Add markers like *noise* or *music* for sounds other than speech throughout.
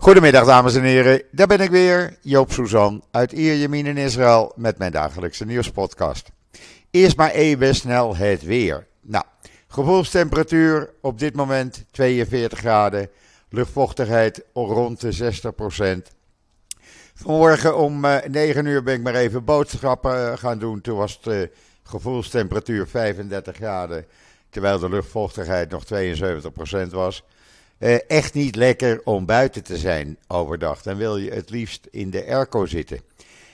Goedemiddag dames en heren, daar ben ik weer, Joop Suzan uit Ierjemien in Israël met mijn dagelijkse nieuwspodcast. Eerst maar even snel het weer. Nou, gevoelstemperatuur op dit moment 42 graden, luchtvochtigheid rond de 60%. Vanmorgen om 9 uur ben ik maar even boodschappen gaan doen, toen was de gevoelstemperatuur 35 graden, terwijl de luchtvochtigheid nog 72% was. Uh, echt niet lekker om buiten te zijn overdag. Dan wil je het liefst in de airco zitten.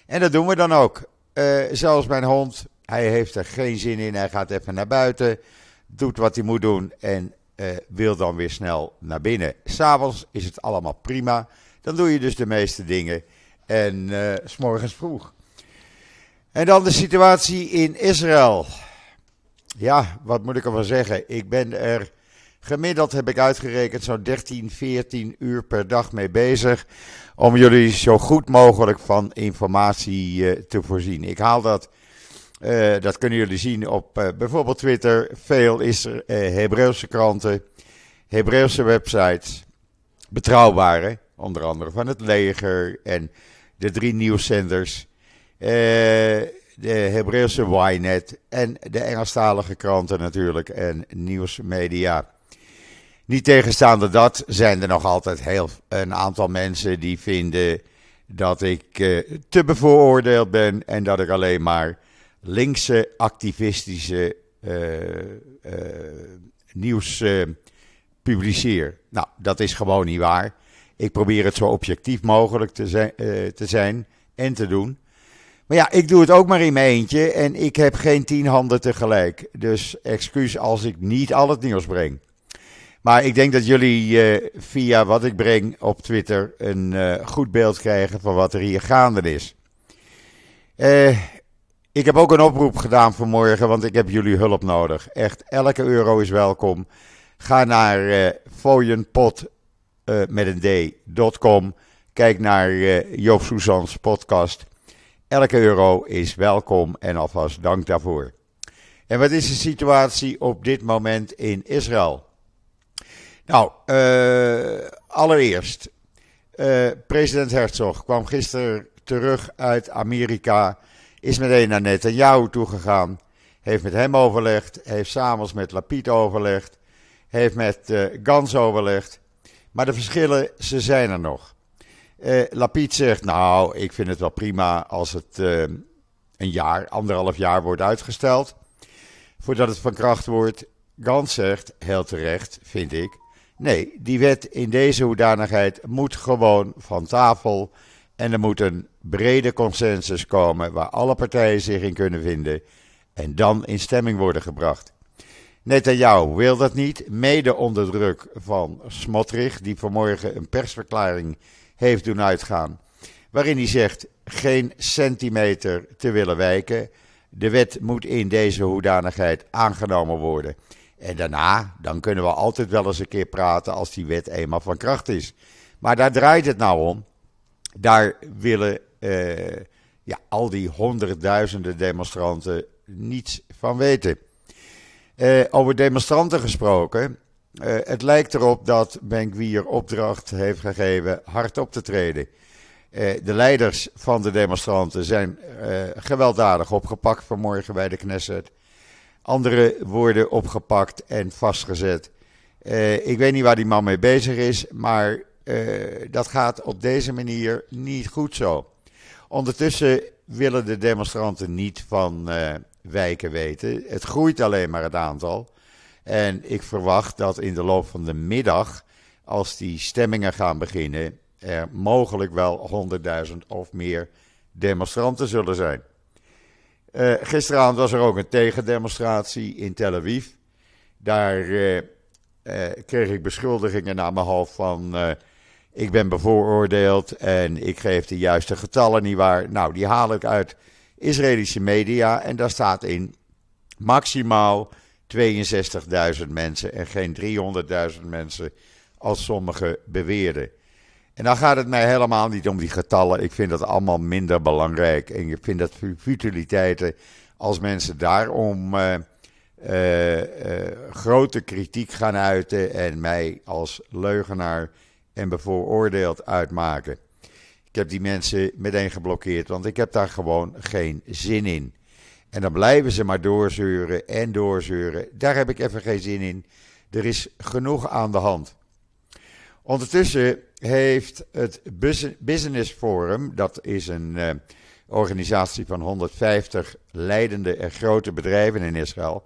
En dat doen we dan ook. Uh, zelfs mijn hond, hij heeft er geen zin in. Hij gaat even naar buiten, doet wat hij moet doen en uh, wil dan weer snel naar binnen. S'avonds is het allemaal prima. Dan doe je dus de meeste dingen. En uh, s'morgens vroeg. En dan de situatie in Israël. Ja, wat moet ik ervan zeggen? Ik ben er Gemiddeld heb ik uitgerekend zo'n 13, 14 uur per dag mee bezig. Om jullie zo goed mogelijk van informatie uh, te voorzien. Ik haal dat, uh, dat kunnen jullie zien op uh, bijvoorbeeld Twitter. Veel is er Hebreeuwse kranten, Hebreeuwse websites. Betrouwbare, onder andere van het leger en de drie nieuwszenders. de Hebreeuwse Ynet en de Engelstalige kranten natuurlijk en nieuwsmedia. Niet tegenstaande dat zijn er nog altijd heel een aantal mensen die vinden dat ik uh, te bevooroordeeld ben en dat ik alleen maar linkse activistische uh, uh, nieuws publiceer. Nou, dat is gewoon niet waar. Ik probeer het zo objectief mogelijk te zijn, te zijn en te doen. Maar ja, ik doe het ook maar in mijn eentje en ik heb geen tien handen tegelijk. Dus excuus als ik niet al het nieuws breng. Maar ik denk dat jullie uh, via wat ik breng op Twitter een uh, goed beeld krijgen van wat er hier gaande is. Uh, ik heb ook een oproep gedaan vanmorgen, want ik heb jullie hulp nodig. Echt, elke euro is welkom. Ga naar uh, met een d.com. Kijk naar Joop Soezans podcast. Elke euro is welkom en alvast dank daarvoor. En wat is de situatie op dit moment in Israël? Nou, uh, allereerst. Uh, president Herzog kwam gisteren terug uit Amerika. Is meteen naar Netanyahu toegegaan. Heeft met hem overlegd. Heeft s'avonds met Lapid overlegd. Heeft met uh, Gans overlegd. Maar de verschillen, ze zijn er nog. Uh, Lapid zegt, nou, ik vind het wel prima als het een jaar, anderhalf jaar wordt uitgesteld. Voordat het van kracht wordt. Gans zegt, heel terecht, vind ik. Nee, die wet in deze hoedanigheid moet gewoon van tafel. En er moet een brede consensus komen waar alle partijen zich in kunnen vinden. En dan in stemming worden gebracht. Netanyahu wil dat niet, mede onder druk van Smotrich, die vanmorgen een persverklaring heeft doen uitgaan. Waarin hij zegt geen centimeter te willen wijken. De wet moet in deze hoedanigheid aangenomen worden. En daarna, dan kunnen we altijd wel eens een keer praten als die wet eenmaal van kracht is. Maar daar draait het nou om. Daar willen uh, ja, al die honderdduizenden demonstranten niets van weten. Uh, over demonstranten gesproken. Uh, het lijkt erop dat Benkwier opdracht heeft gegeven hard op te treden. de leiders van de demonstranten zijn gewelddadig opgepakt vanmorgen bij de Knesset. Anderen worden opgepakt en vastgezet. Uh, ik weet niet waar die man mee bezig is, maar uh, dat gaat op deze manier niet goed zo. Ondertussen willen de demonstranten niet van uh, wijken weten. Het groeit alleen maar het aantal. En ik verwacht dat in de loop van de middag, als die stemmingen gaan beginnen, er mogelijk wel 100.000 of meer demonstranten zullen zijn. Uh, gisteravond was er ook een tegendemonstratie in Tel Aviv. Daar uh, uh, kreeg ik beschuldigingen naar mijn hoofd van ik ben bevooroordeeld en ik geef de juiste getallen niet waar. Nou, die haal ik uit Israëlische media en daar staat in maximaal 62.000 mensen en geen 300.000 mensen als sommigen beweerden. En dan gaat het mij helemaal niet om die getallen. Ik vind dat allemaal minder belangrijk. En ik vind dat futiliteiten als mensen daarom uh, uh, uh, grote kritiek gaan uiten en mij als leugenaar en bevooroordeeld uitmaken. Ik heb die mensen meteen geblokkeerd, want ik heb daar gewoon geen zin in. En dan blijven ze maar doorzeuren en doorzeuren. Daar heb ik even geen zin in. Er is genoeg aan de hand. Ondertussen heeft het Business Forum, dat is een uh, organisatie van 150 leidende en grote bedrijven in Israël,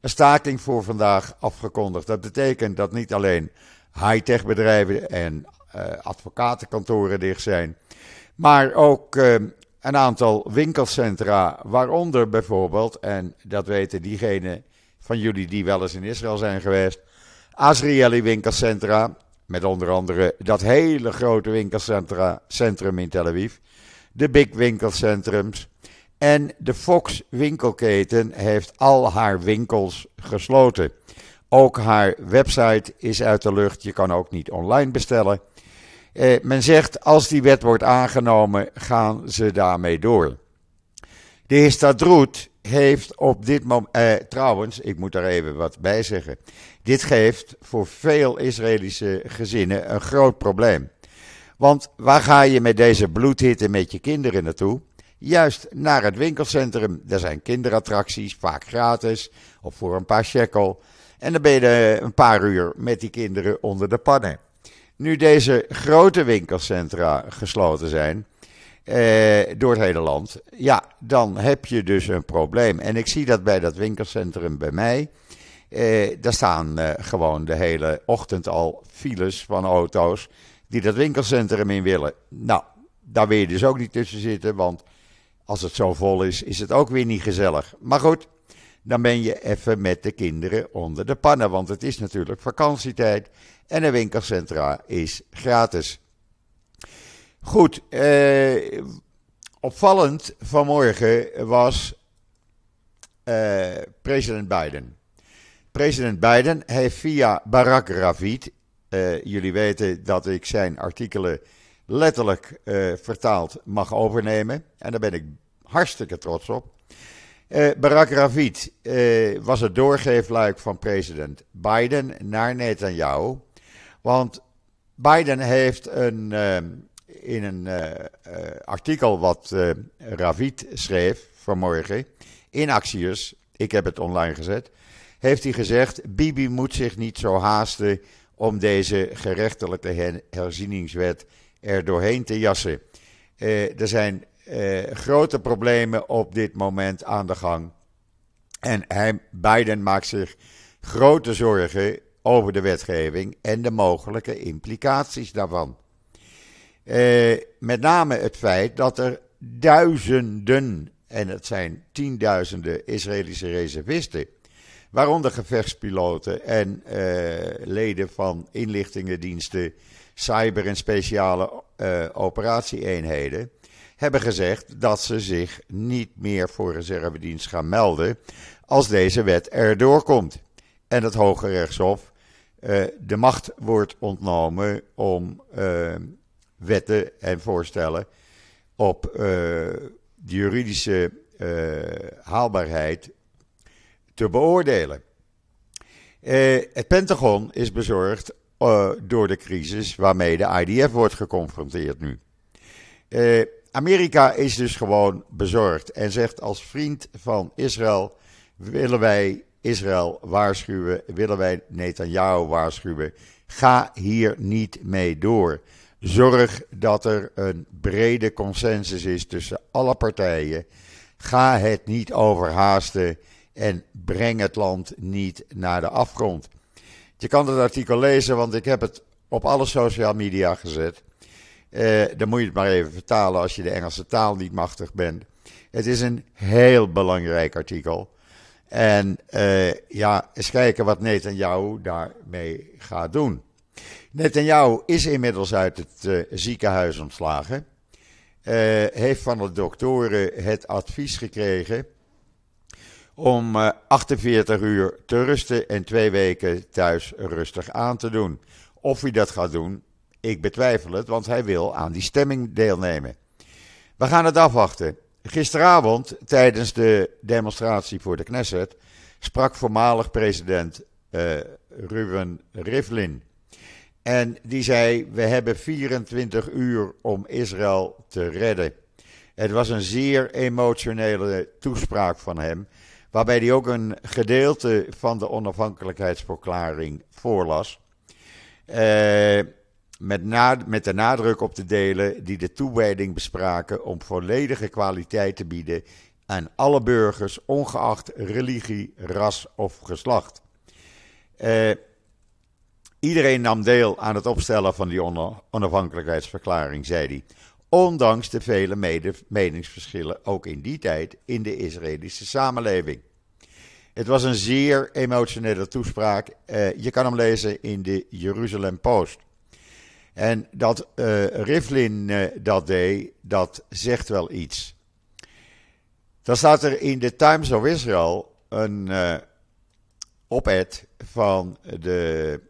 een staking voor vandaag afgekondigd. Dat betekent dat niet alleen high-tech bedrijven en uh, advocatenkantoren dicht zijn, maar ook uh, een aantal winkelcentra, waaronder bijvoorbeeld, en dat weten diegenen van jullie die wel eens in Israël zijn geweest, Azrieli winkelcentra, met onder andere dat hele grote winkelcentrum in Tel Aviv, de Big winkelcentrums en de Fox winkelketen heeft al haar winkels gesloten. Ook haar website is uit de lucht, je kan ook niet online bestellen. Eh, men zegt als die wet wordt aangenomen, gaan ze daarmee door. De Histadroet heeft op dit moment, eh, trouwens, ik moet daar even wat bij zeggen. Dit geeft voor veel Israëlische gezinnen een groot probleem. Want waar ga je met deze bloedhitte met je kinderen naartoe? Juist naar het winkelcentrum. Er zijn kinderattracties, vaak gratis of voor een paar shekel. En dan ben je een paar uur met die kinderen onder de pannen. Nu deze grote winkelcentra gesloten zijn, eh, door het hele land, ja, dan heb je dus een probleem. En ik zie dat bij dat winkelcentrum bij mij. Eh, daar staan eh, gewoon de hele ochtend al files van auto's die dat winkelcentrum in willen. Nou, daar wil je dus ook niet tussen zitten, want als het zo vol is, is het ook weer niet gezellig. Maar goed, dan ben je even met de kinderen onder de pannen, want het is natuurlijk vakantietijd en een winkelcentra is gratis. Goed, eh, opvallend vanmorgen was eh, president Biden. President Biden heeft via Barack Ravid, uh, jullie weten dat ik zijn artikelen letterlijk uh, vertaald mag overnemen. En daar ben ik hartstikke trots op. Uh, Barack Ravid was het doorgeefluik van president Biden naar Netanyahu. Want Biden heeft een, in een artikel wat Ravid schreef vanmorgen in Axios, ik heb het online gezet, heeft hij gezegd: Bibi moet zich niet zo haasten om deze gerechtelijke herzieningswet er doorheen te jassen. Er zijn grote problemen op dit moment aan de gang. En hij, Biden maakt zich grote zorgen over de wetgeving en de mogelijke implicaties daarvan. Uh, met name het feit dat er duizenden, en het zijn tienduizenden Israëlische reservisten, waaronder gevechtspiloten en uh, leden van inlichtingendiensten, cyber- en speciale uh, operatieeenheden, hebben gezegd dat ze zich niet meer voor reservedienst gaan melden als deze wet erdoor komt. En het Hoge Rechtshof uh, de macht wordt ontnomen om wetten en voorstellen op de juridische haalbaarheid te beoordelen. Uh, het Pentagon is bezorgd door de crisis waarmee de IDF wordt geconfronteerd nu. Amerika is dus gewoon bezorgd en zegt als vriend van Israël willen wij Israël waarschuwen, willen wij Netanyahu waarschuwen. Ga hier niet mee door. Zorg dat er een brede consensus is tussen alle partijen. Ga het niet overhaasten en breng het land niet naar de afgrond. Je kan het artikel lezen, want ik heb het op alle social media gezet. Uh, dan moet je het maar even vertalen als je de Engelse taal niet machtig bent. Het is een heel belangrijk artikel. En uh, ja, eens kijken wat Netanyahu daarmee gaat doen. Netanyahu is inmiddels uit het uh, ziekenhuis ontslagen. heeft van de doktoren het advies gekregen om 48 eh, uur te rusten en twee weken thuis rustig aan te doen. Of hij dat gaat doen, ik betwijfel het, want hij wil aan die stemming deelnemen. We gaan het afwachten. Gisteravond, tijdens de demonstratie voor de Knesset, sprak voormalig president Ruben Rivlin. En die zei: We hebben 24 uur om Israël te redden. Het was een zeer emotionele toespraak van hem, waarbij hij ook een gedeelte van de onafhankelijkheidsverklaring voorlas. Uh, met, met de nadruk op de delen die de toewijding bespraken om volledige kwaliteit te bieden aan alle burgers, ongeacht religie, ras of geslacht. Uh, iedereen nam deel aan het opstellen van die onafhankelijkheidsverklaring, zei hij. Ondanks de vele meningsverschillen, ook in die tijd, in de Israëlische samenleving. Het was een zeer emotionele toespraak. Uh, je kan hem lezen in de Jeruzalem Post. En dat uh, Rivlin uh, dat deed, dat zegt wel iets. Dan staat er in de Times of Israel een op-ed van de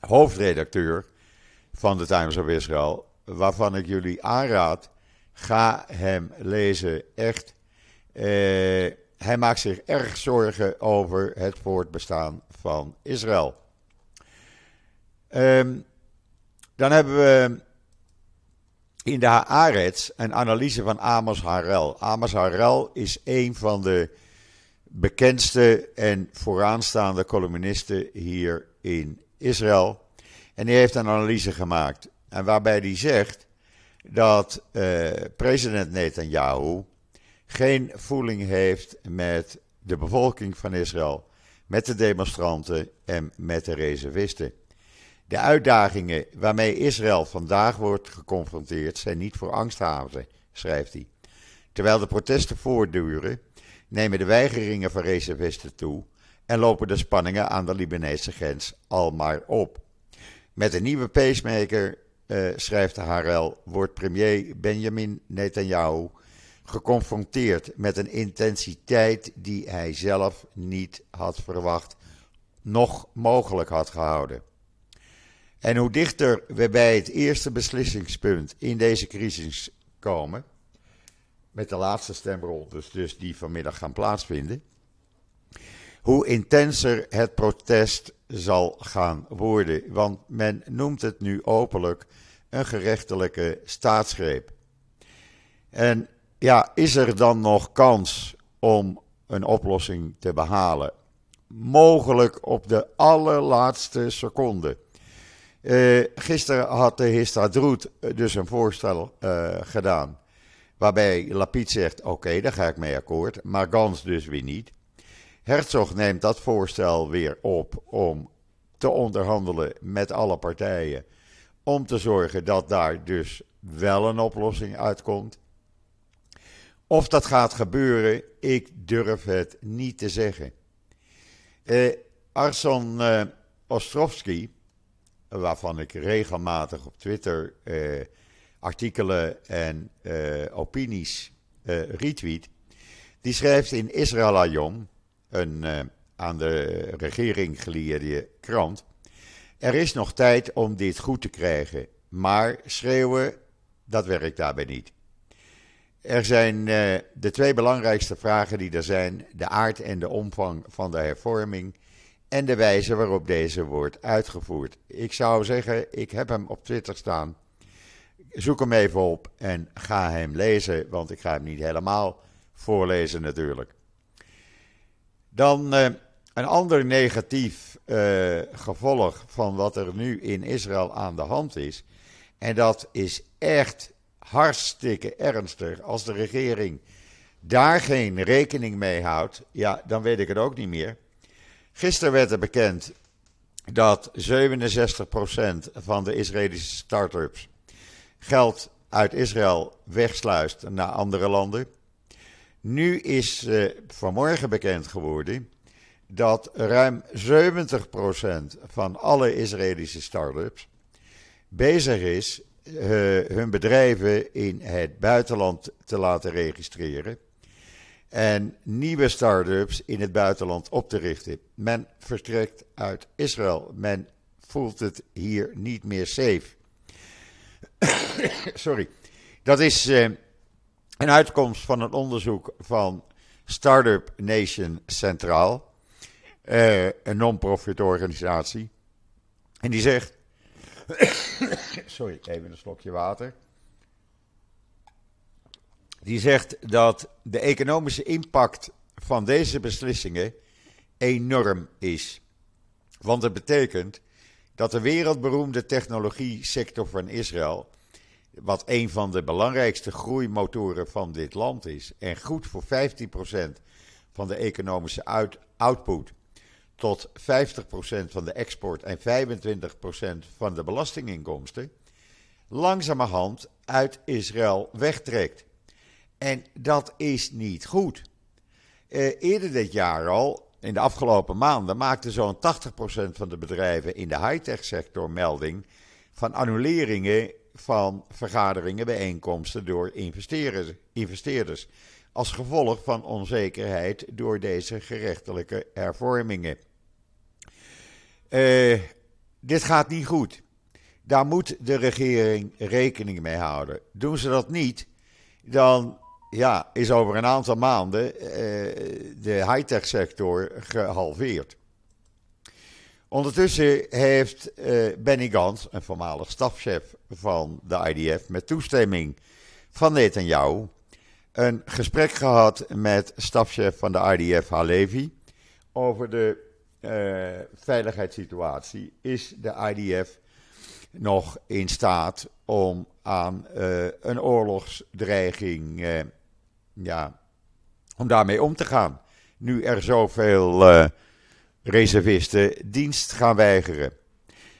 hoofdredacteur van de Times of Israel, waarvan ik jullie aanraad, ga hem lezen. Echt, hij maakt zich erg zorgen over het voortbestaan van Israël. Um, dan hebben we in de Haaretz een analyse van Amos Harel. Amos Harel is een van de bekendste en vooraanstaande columnisten hier in Israël. En die heeft een analyse gemaakt. En waarbij hij zegt dat uh, president Netanyahu geen voeling heeft met de bevolking van Israël, met de demonstranten en met de reservisten. De uitdagingen waarmee Israël vandaag wordt geconfronteerd zijn niet voor angsthaven, schrijft hij. Terwijl de protesten voortduren, nemen de weigeringen van reservisten toe en lopen de spanningen aan de Libanese grens al maar op. Met een nieuwe pacemaker, uh, schrijft Harel, wordt premier Benjamin Netanyahu geconfronteerd met een intensiteit die hij zelf niet had verwacht, nog mogelijk had gehouden. En hoe dichter we bij het eerste beslissingspunt in deze crisis komen, met de laatste stemrondes dus die vanmiddag gaan plaatsvinden, hoe intenser het protest zal gaan worden. Want men noemt het nu openlijk een gerechtelijke staatsgreep. En ja, is er dan nog kans om een oplossing te behalen? Mogelijk op de allerlaatste seconde. Uh, gisteren had de Histadroet dus een voorstel uh, gedaan. Waarbij Lapid zegt: Oké, daar ga ik mee akkoord. Maar Gans dus weer niet. Herzog neemt dat voorstel weer op om te onderhandelen met alle partijen. Om te zorgen dat daar dus wel een oplossing uitkomt. Of dat gaat gebeuren, ik durf het niet te zeggen. Uh, Arson Ostrovsky waarvan ik regelmatig op Twitter eh, artikelen en eh, opinies eh, retweet. Die schrijft in Israël Ayom, een eh, aan de regering gelieerde krant. Er is nog tijd om dit goed te krijgen, maar schreeuwen, dat werkt daarbij niet. Er zijn uh, de twee belangrijkste vragen die er zijn: de aard en de omvang van de hervorming en de wijze waarop deze wordt uitgevoerd. Ik zou zeggen, ik heb hem op Twitter staan. Zoek hem even op en ga hem lezen, want ik ga hem niet helemaal voorlezen natuurlijk. Dan uh, een ander negatief uh, gevolg van wat er nu in Israël aan de hand is. En dat is echt hartstikke ernstig. Als de regering daar geen rekening mee houdt, ja, dan weet ik het ook niet meer. Gisteren werd er bekend dat 67% van de Israëlische start-ups geld uit Israël wegsluist naar andere landen. Nu is uh, vanmorgen bekend geworden dat ruim 70% van alle Israëlische start-ups bezig is uh, hun bedrijven in het buitenland te laten registreren en nieuwe start-ups in het buitenland op te richten. Men vertrekt uit Israël. Men voelt het hier niet meer safe. *coughs* Sorry. Dat is uh, een uitkomst van een onderzoek van Startup Nation Centraal, uh, een non-profit organisatie. En die zegt *coughs* Sorry, even een slokje water. Die zegt dat de economische impact van deze beslissingen enorm is. Want het betekent dat de wereldberoemde technologie sector van Israël, wat een van de belangrijkste groeimotoren van dit land is en goed voor 15% van de economische output tot 50% van de export en 25% van de belastinginkomsten, langzamerhand uit Israël wegtrekt. En dat is niet goed. Uh, eerder dit jaar al, in de afgelopen maanden, maakte zo'n 80% van de bedrijven in de high-tech sector melding van annuleringen van vergaderingen, bijeenkomsten door investeerders. Als gevolg van onzekerheid door deze gerechtelijke hervormingen. Uh, dit gaat niet goed. Daar moet de regering rekening mee houden. Doen ze dat niet, dan ja, is over een aantal maanden uh, de high-tech sector gehalveerd. Ondertussen heeft uh, Benny Gantz, een voormalig stafchef van de IDF, met toestemming van Netanyahu, een gesprek gehad met stafchef van de IDF Halevi over de uh, veiligheidssituatie. Is de IDF nog in staat om aan uh, een oorlogsdreiging, uh, ja, om daarmee om te gaan? Nu er zoveel reservisten dienst gaan weigeren.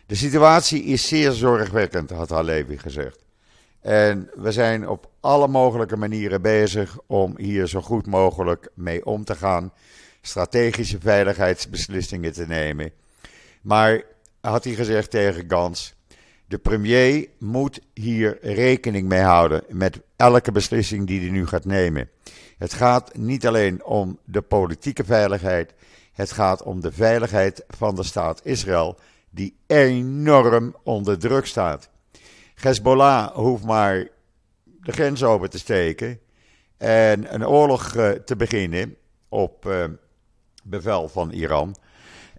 De situatie is zeer zorgwekkend, had Halevi gezegd. En we zijn op alle mogelijke manieren bezig om hier zo goed mogelijk mee om te gaan. Strategische veiligheidsbeslissingen te nemen. Maar had hij gezegd tegen Gans: de premier moet hier rekening mee houden met elke beslissing die hij nu gaat nemen. Het gaat niet alleen om de politieke veiligheid, het gaat om de veiligheid van de staat Israël, die enorm onder druk staat. Hezbollah hoeft maar de grens open te steken en een oorlog eh, te beginnen op uh, bevel van Iran.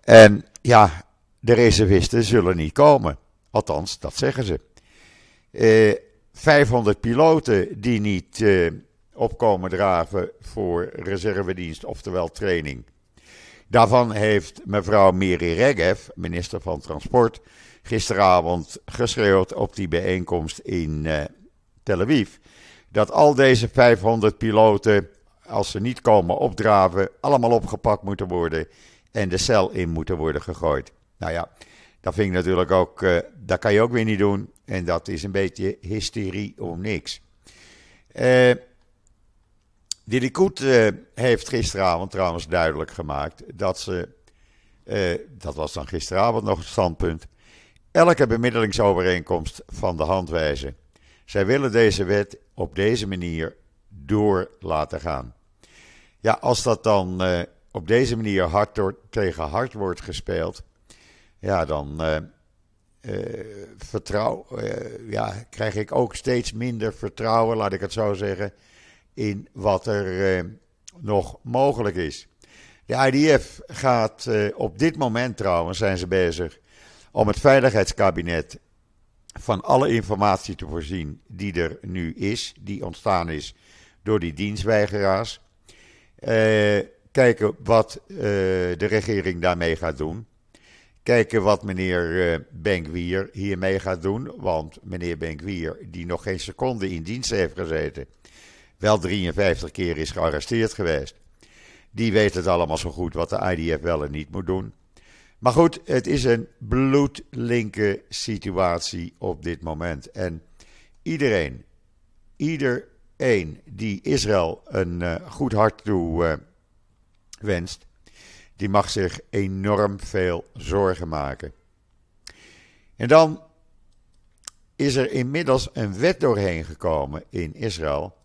En ja, de reservisten zullen niet komen. Althans, dat zeggen ze. Uh, eh, 500 piloten die niet opkomen draven voor reservedienst, oftewel training. Daarvan heeft mevrouw Miri Regev, minister van Transport, gisteravond geschreeuwd op die bijeenkomst in uh, Tel Aviv. Dat al deze 500 piloten, als ze niet komen opdraven, allemaal opgepakt moeten worden en de cel in moeten worden gegooid. Nou ja, dat vind ik natuurlijk ook, uh, dat kan je ook weer niet doen. En dat is een beetje hysterie om niks. Uh, de Likud uh, heeft gisteravond trouwens duidelijk gemaakt dat ze, dat was dan gisteravond nog het standpunt, elke bemiddelingsovereenkomst van de hand wijzen. Zij willen deze wet op deze manier door laten gaan. Ja, als dat dan uh, op deze manier hard door, tegen hard wordt gespeeld, ja, dan vertrouw, ja, krijg ik ook steeds minder vertrouwen, laat ik het zo zeggen, in wat er nog mogelijk is. De IDF gaat op dit moment trouwens, zijn ze bezig om het veiligheidskabinet van alle informatie te voorzien die er nu is, die ontstaan is door die dienstweigeraars. Uh, kijken wat de regering daarmee gaat doen. Kijken wat meneer Benkwier hiermee gaat doen. Want meneer Benkwier, die nog geen seconde in dienst heeft gezeten, wel 53 keer is gearresteerd geweest. Die weet het allemaal zo goed wat de IDF wel en niet moet doen. Maar goed, het is een bloedlinke situatie op dit moment. En iedereen, iedereen die Israël een uh, goed hart toe uh, wenst, die mag zich enorm veel zorgen maken. En dan is er inmiddels een wet doorheen gekomen in Israël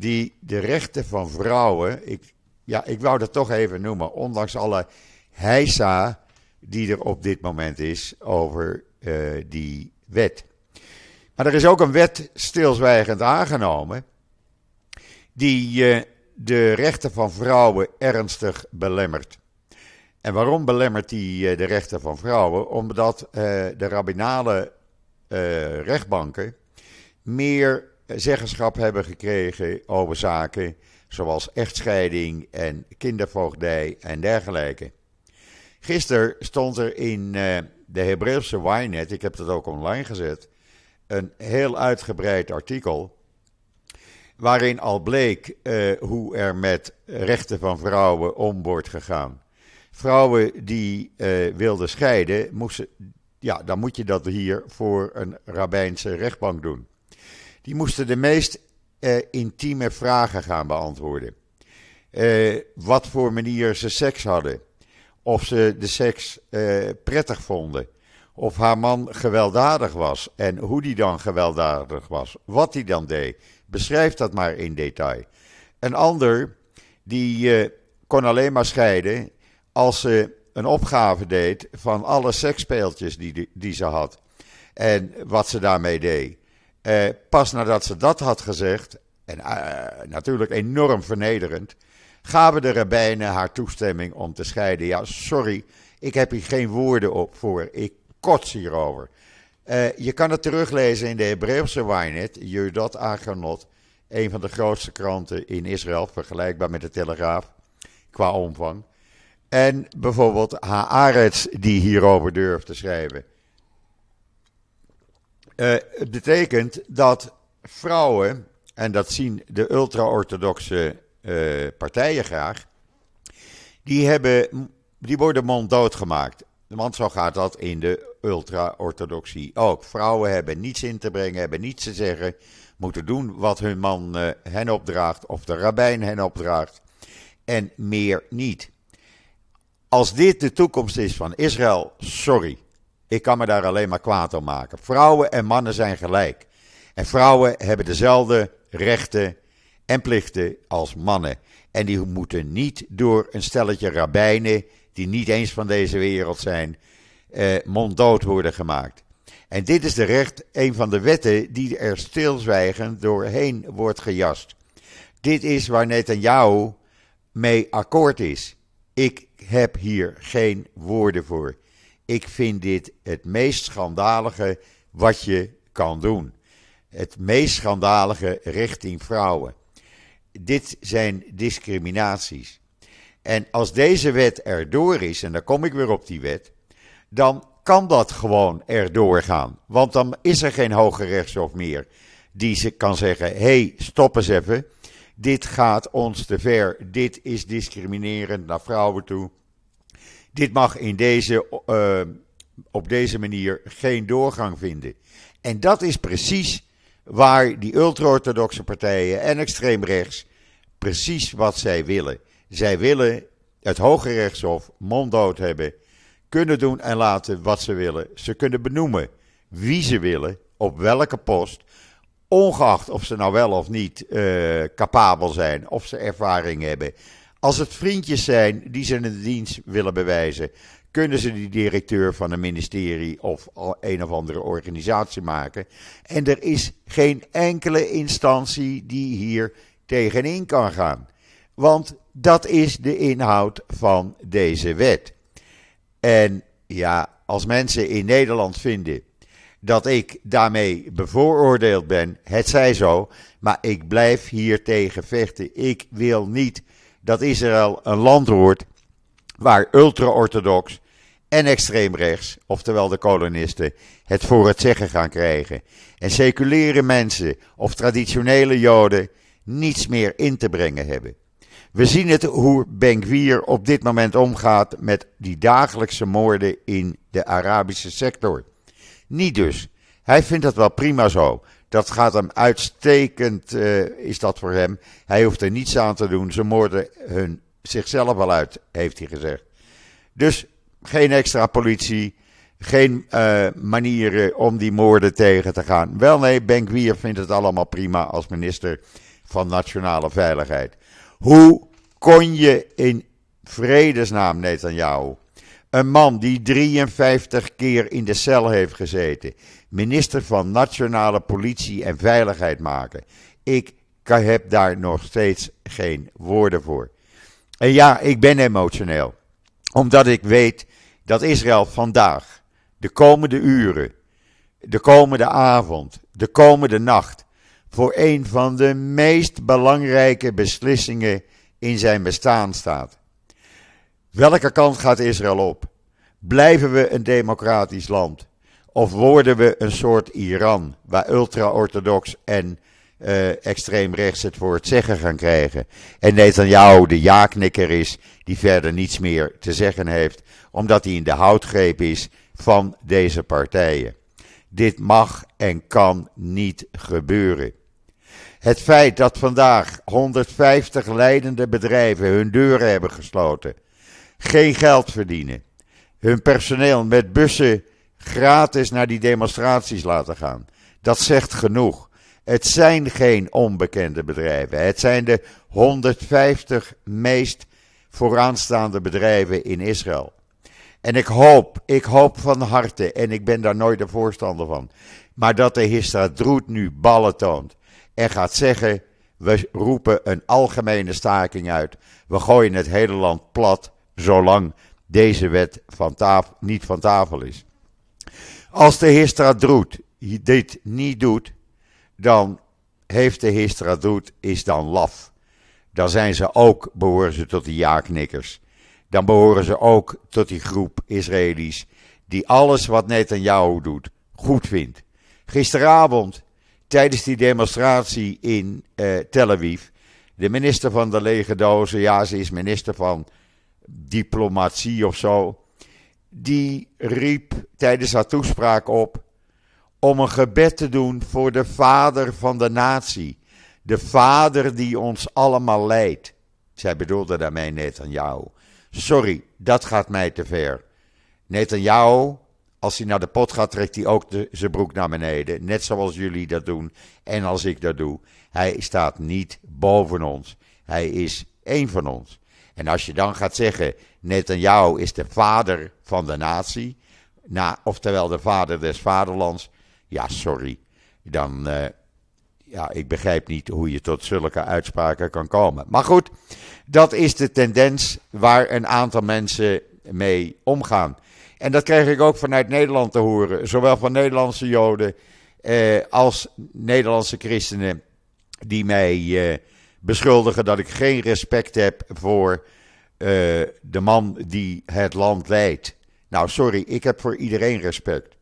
die de rechten van vrouwen, ik, ja, ik wou dat toch even noemen, ondanks alle heisa die er op dit moment is over uh, die wet. Maar er is ook een wet stilzwijgend aangenomen die uh, de rechten van vrouwen ernstig belemmert. En waarom belemmert die uh, de rechten van vrouwen? Omdat de rabbinale rechtbanken meer zeggenschap hebben gekregen over zaken zoals echtscheiding en kindervoogdij en dergelijke. Gisteren stond er in uh, de Hebreeuwse Ynet, ik heb dat ook online gezet, een heel uitgebreid artikel. Waarin al bleek uh, hoe er met rechten van vrouwen om wordt gegaan. Vrouwen die uh, wilden scheiden, moesten, ja, dan moet je dat hier voor een rabbijnse rechtbank doen. Die moesten de meest uh, intieme vragen gaan beantwoorden. wat voor manier ze seks hadden of ze de seks uh, prettig vonden. Of haar man gewelddadig was en hoe die dan gewelddadig was. Wat hij dan deed. Beschrijf dat maar in detail. Een ander die kon alleen maar scheiden als ze een opgave deed van alle seksspeeltjes die, die ze had. En wat ze daarmee deed. Uh, pas nadat ze dat had gezegd, en natuurlijk enorm vernederend, gaven de rabbijnen haar toestemming om te scheiden. Ja, sorry, ik heb hier geen woorden op voor. Ik kots hierover. Uh, je kan het teruglezen in de Hebreeuwse Wynet, Judot Aganot, een van de grootste kranten in Israël, vergelijkbaar met de Telegraaf, qua omvang. En bijvoorbeeld Haaretz, die hierover durft te schrijven. Uh, het betekent dat vrouwen, en dat zien de ultra-orthodoxe uh, partijen graag, die, hebben, die worden monddood gemaakt. Want zo gaat dat in de ultra-orthodoxie ook. Vrouwen hebben niets in te brengen, hebben niets te zeggen, moeten doen wat hun man uh, hen opdraagt of de rabbijn hen opdraagt en meer niet. Als dit de toekomst is van Israël, sorry, ik kan me daar alleen maar kwaad om maken. Vrouwen en mannen zijn gelijk. En vrouwen hebben dezelfde rechten en plichten als mannen. En die moeten niet door een stelletje rabbijnen, die niet eens van deze wereld zijn, eh, monddood worden gemaakt. En dit is de recht, een van de wetten die er stilzwijgend doorheen wordt gejast. Dit is waar Netanyahu mee akkoord is. Ik heb hier geen woorden voor. Ik vind dit het meest schandalige wat je kan doen. Het meest schandalige richting vrouwen. Dit zijn discriminaties. En als deze wet erdoor is, en dan kom ik weer op die wet, dan kan dat gewoon erdoor gaan. Want dan is er geen hoge rechtshof meer die kan zeggen: hé, hey, stop eens even. Dit gaat ons te ver. Dit is discriminerend naar vrouwen toe. Dit mag in deze, uh, op deze manier geen doorgang vinden. En dat is precies waar die ultra-orthodoxe partijen en extreem rechts precies wat zij willen. Zij willen het Hoge Rechtshof monddood hebben, kunnen doen en laten wat ze willen. Ze kunnen benoemen wie ze willen, op welke post, ongeacht of ze nou wel of niet uh, capabel zijn, of ze ervaring hebben. Als het vriendjes zijn die ze een dienst willen bewijzen, kunnen ze die directeur van een ministerie of een of andere organisatie maken. En er is geen enkele instantie die hier tegenin kan gaan. Want dat is de inhoud van deze wet. En ja, als mensen in Nederland vinden dat ik daarmee bevooroordeeld ben, het zij zo, maar ik blijf hier tegen vechten. Ik wil niet dat Israël een land wordt waar ultra-orthodox en extreem rechts, oftewel de kolonisten, het voor het zeggen gaan krijgen. En seculiere mensen of traditionele Joden niets meer in te brengen hebben. We zien het hoe Benkwier op dit moment omgaat met die dagelijkse moorden in de Arabische sector. Niet dus. Hij vindt dat wel prima zo. Dat gaat hem uitstekend, uh, is dat voor hem. Hij hoeft er niets aan te doen. Ze moorden hun zichzelf al uit, heeft hij gezegd. Dus geen extra politie, geen uh, manieren om die moorden tegen te gaan. Wel nee, Benkwier vindt het allemaal prima als minister van Nationale Veiligheid. Hoe kon je in vredesnaam, Netanyahu, een man die 53 keer in de cel heeft gezeten, minister van Nationale Politie en Veiligheid maken? Ik heb daar nog steeds geen woorden voor. En ja, ik ben emotioneel, omdat ik weet dat Israël vandaag, de komende uren, de komende avond, de komende nacht, voor een van de meest belangrijke beslissingen in zijn bestaan staat. Welke kant gaat Israël op? Blijven we een democratisch land? Of worden we een soort Iran, waar ultra-orthodox en uh, extreem rechts het het zeggen gaan krijgen? En Netanyahu de ja-knikker is, die verder niets meer te zeggen heeft, omdat hij in de houtgreep is van deze partijen. Dit mag en kan niet gebeuren. Het feit dat vandaag 150 leidende bedrijven hun deuren hebben gesloten, geen geld verdienen, hun personeel met bussen gratis naar die demonstraties laten gaan, dat zegt genoeg. Het zijn geen onbekende bedrijven. Het zijn de 150 meest vooraanstaande bedrijven in Israël. En ik hoop, ik hoop van harte, en ik ben daar nooit een voorstander van, maar dat de Histadroet nu ballen toont en gaat zeggen: we roepen een algemene staking uit. We gooien het hele land plat, zolang deze wet van niet van tafel is. Als de Histadroet dit niet doet, dan heeft de Histadroet is dan laf. Dan zijn ze ook, behoren ze tot die ja-knikkers dan behoren ze ook tot die groep Israëli's die alles wat Netanyahu doet goed vindt. Gisteravond, tijdens die demonstratie in uh, Tel Aviv, de minister van de lege dozen, ja, ze is minister van diplomatie of zo, die riep tijdens haar toespraak op om een gebed te doen voor de vader van de natie. De vader die ons allemaal leidt. Zij bedoelde daarmee Netanyahu. Sorry, dat gaat mij te ver. Netanyahu, als hij naar de pot gaat, trekt hij ook zijn broek naar beneden. Net zoals jullie dat doen en als ik dat doe. Hij staat niet boven ons. Hij is één van ons. En als je dan gaat zeggen, Netanyahu is de vader van de natie, nou, oftewel de vader des vaderlands, ja, sorry. Dan, uh, ja, ik begrijp niet hoe je tot zulke uitspraken kan komen. Maar goed, dat is de tendens waar een aantal mensen mee omgaan. En dat krijg ik ook vanuit Nederland te horen, zowel van Nederlandse Joden eh, als Nederlandse christenen, die mij eh, beschuldigen dat ik geen respect heb voor eh, de man die het land leidt. Nou, sorry, ik heb voor iedereen respect.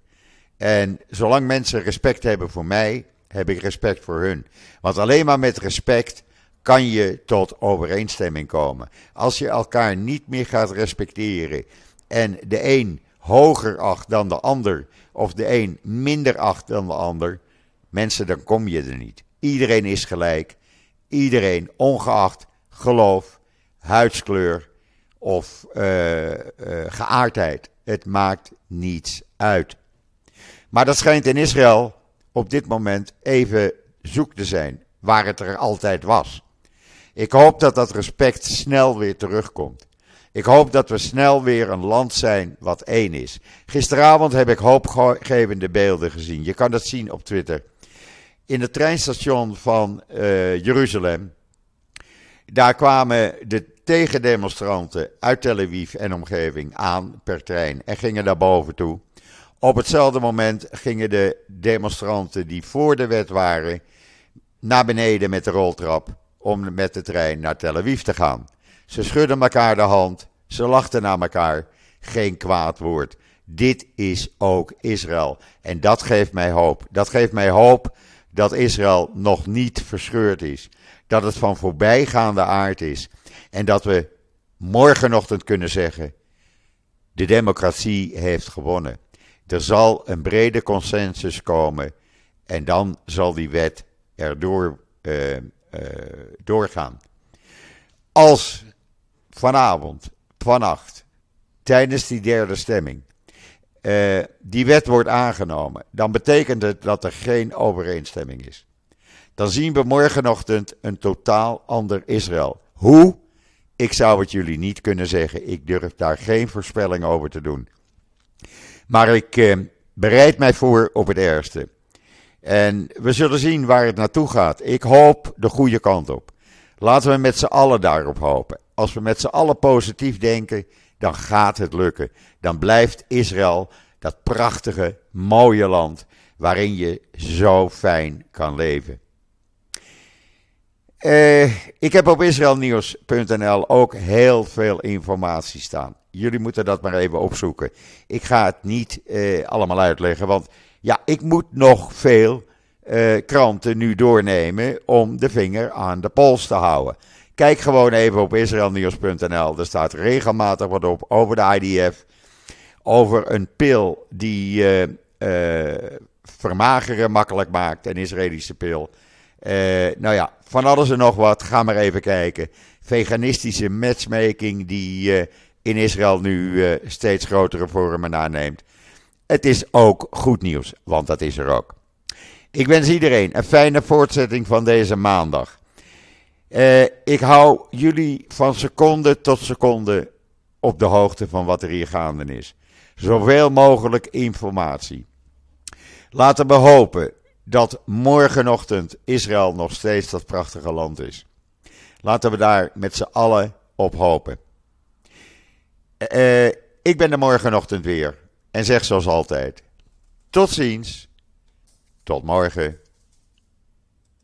En zolang mensen respect hebben voor mij, heb ik respect voor hun. Want alleen maar met respect kan je tot overeenstemming komen. Als je elkaar niet meer gaat respecteren en de een hoger acht dan de ander, of de een minder acht dan de ander, mensen, dan kom je er niet. Iedereen is gelijk. Iedereen, ongeacht geloof, huidskleur of uh, uh, geaardheid. Het maakt niets uit. Maar dat schijnt in Israël op dit moment even zoek te zijn, waar het er altijd was. Ik hoop dat dat respect snel weer terugkomt. Ik hoop dat we snel weer een land zijn wat één is. Gisteravond heb ik hoopgevende beelden gezien. Je kan dat zien op Twitter. In het treinstation van uh, Jeruzalem. Daar kwamen de tegendemonstranten uit Tel Aviv en omgeving aan per trein en gingen daar boven toe. Op hetzelfde moment gingen de demonstranten die voor de wet waren naar beneden met de roltrap om met de trein naar Tel Aviv te gaan. Ze schudden elkaar de hand, ze lachten naar elkaar. Geen kwaad woord. Dit is ook Israël. En dat geeft mij hoop. Dat geeft mij hoop dat Israël nog niet verscheurd is. Dat het van voorbijgaande aard is. En dat we morgenochtend kunnen zeggen: de democratie heeft gewonnen. Er zal een brede consensus komen. En dan zal die wet erdoor uh, doorgaan. Als vanavond, vannacht, tijdens die derde stemming, uh, die wet wordt aangenomen, dan betekent het dat er geen overeenstemming is. Dan zien we morgenochtend een totaal ander Israël. Hoe? Ik zou het jullie niet kunnen zeggen. Ik durf daar geen voorspelling over te doen. Maar ik uh, bereid mij voor op het ergste. En we zullen zien waar het naartoe gaat. Ik hoop de goede kant op. Laten we met z'n allen daarop hopen. Als we met z'n allen positief denken, dan gaat het lukken. Dan blijft Israël dat prachtige, mooie land waarin je zo fijn kan leven. Uh, ik heb op israelnieuws.nl ook heel veel informatie staan. Jullie moeten dat maar even opzoeken. Ik ga het niet uh, allemaal uitleggen, want ja, ik moet nog veel uh, kranten nu doornemen om de vinger aan de pols te houden. Kijk gewoon even op israelnieuws.nl. Er staat regelmatig wat op over de IDF. Over een pil die uh, uh, vermageren makkelijk maakt. Een Israëlische pil. Uh, nou ja, van alles en nog wat. Ga maar even kijken. Veganistische matchmaking die in Israël nu steeds grotere vormen aanneemt. Het is ook goed nieuws, want dat is er ook. Ik wens iedereen een fijne voortzetting van deze maandag. Uh, ik hou jullie van seconde tot seconde op de hoogte van wat er hier gaande is. Zoveel mogelijk informatie. Laten we hopen dat morgenochtend Israël nog steeds dat prachtige land is. Laten we daar met z'n allen op hopen. Uh, ik ben er morgenochtend weer en zeg zoals altijd: tot ziens, tot morgen.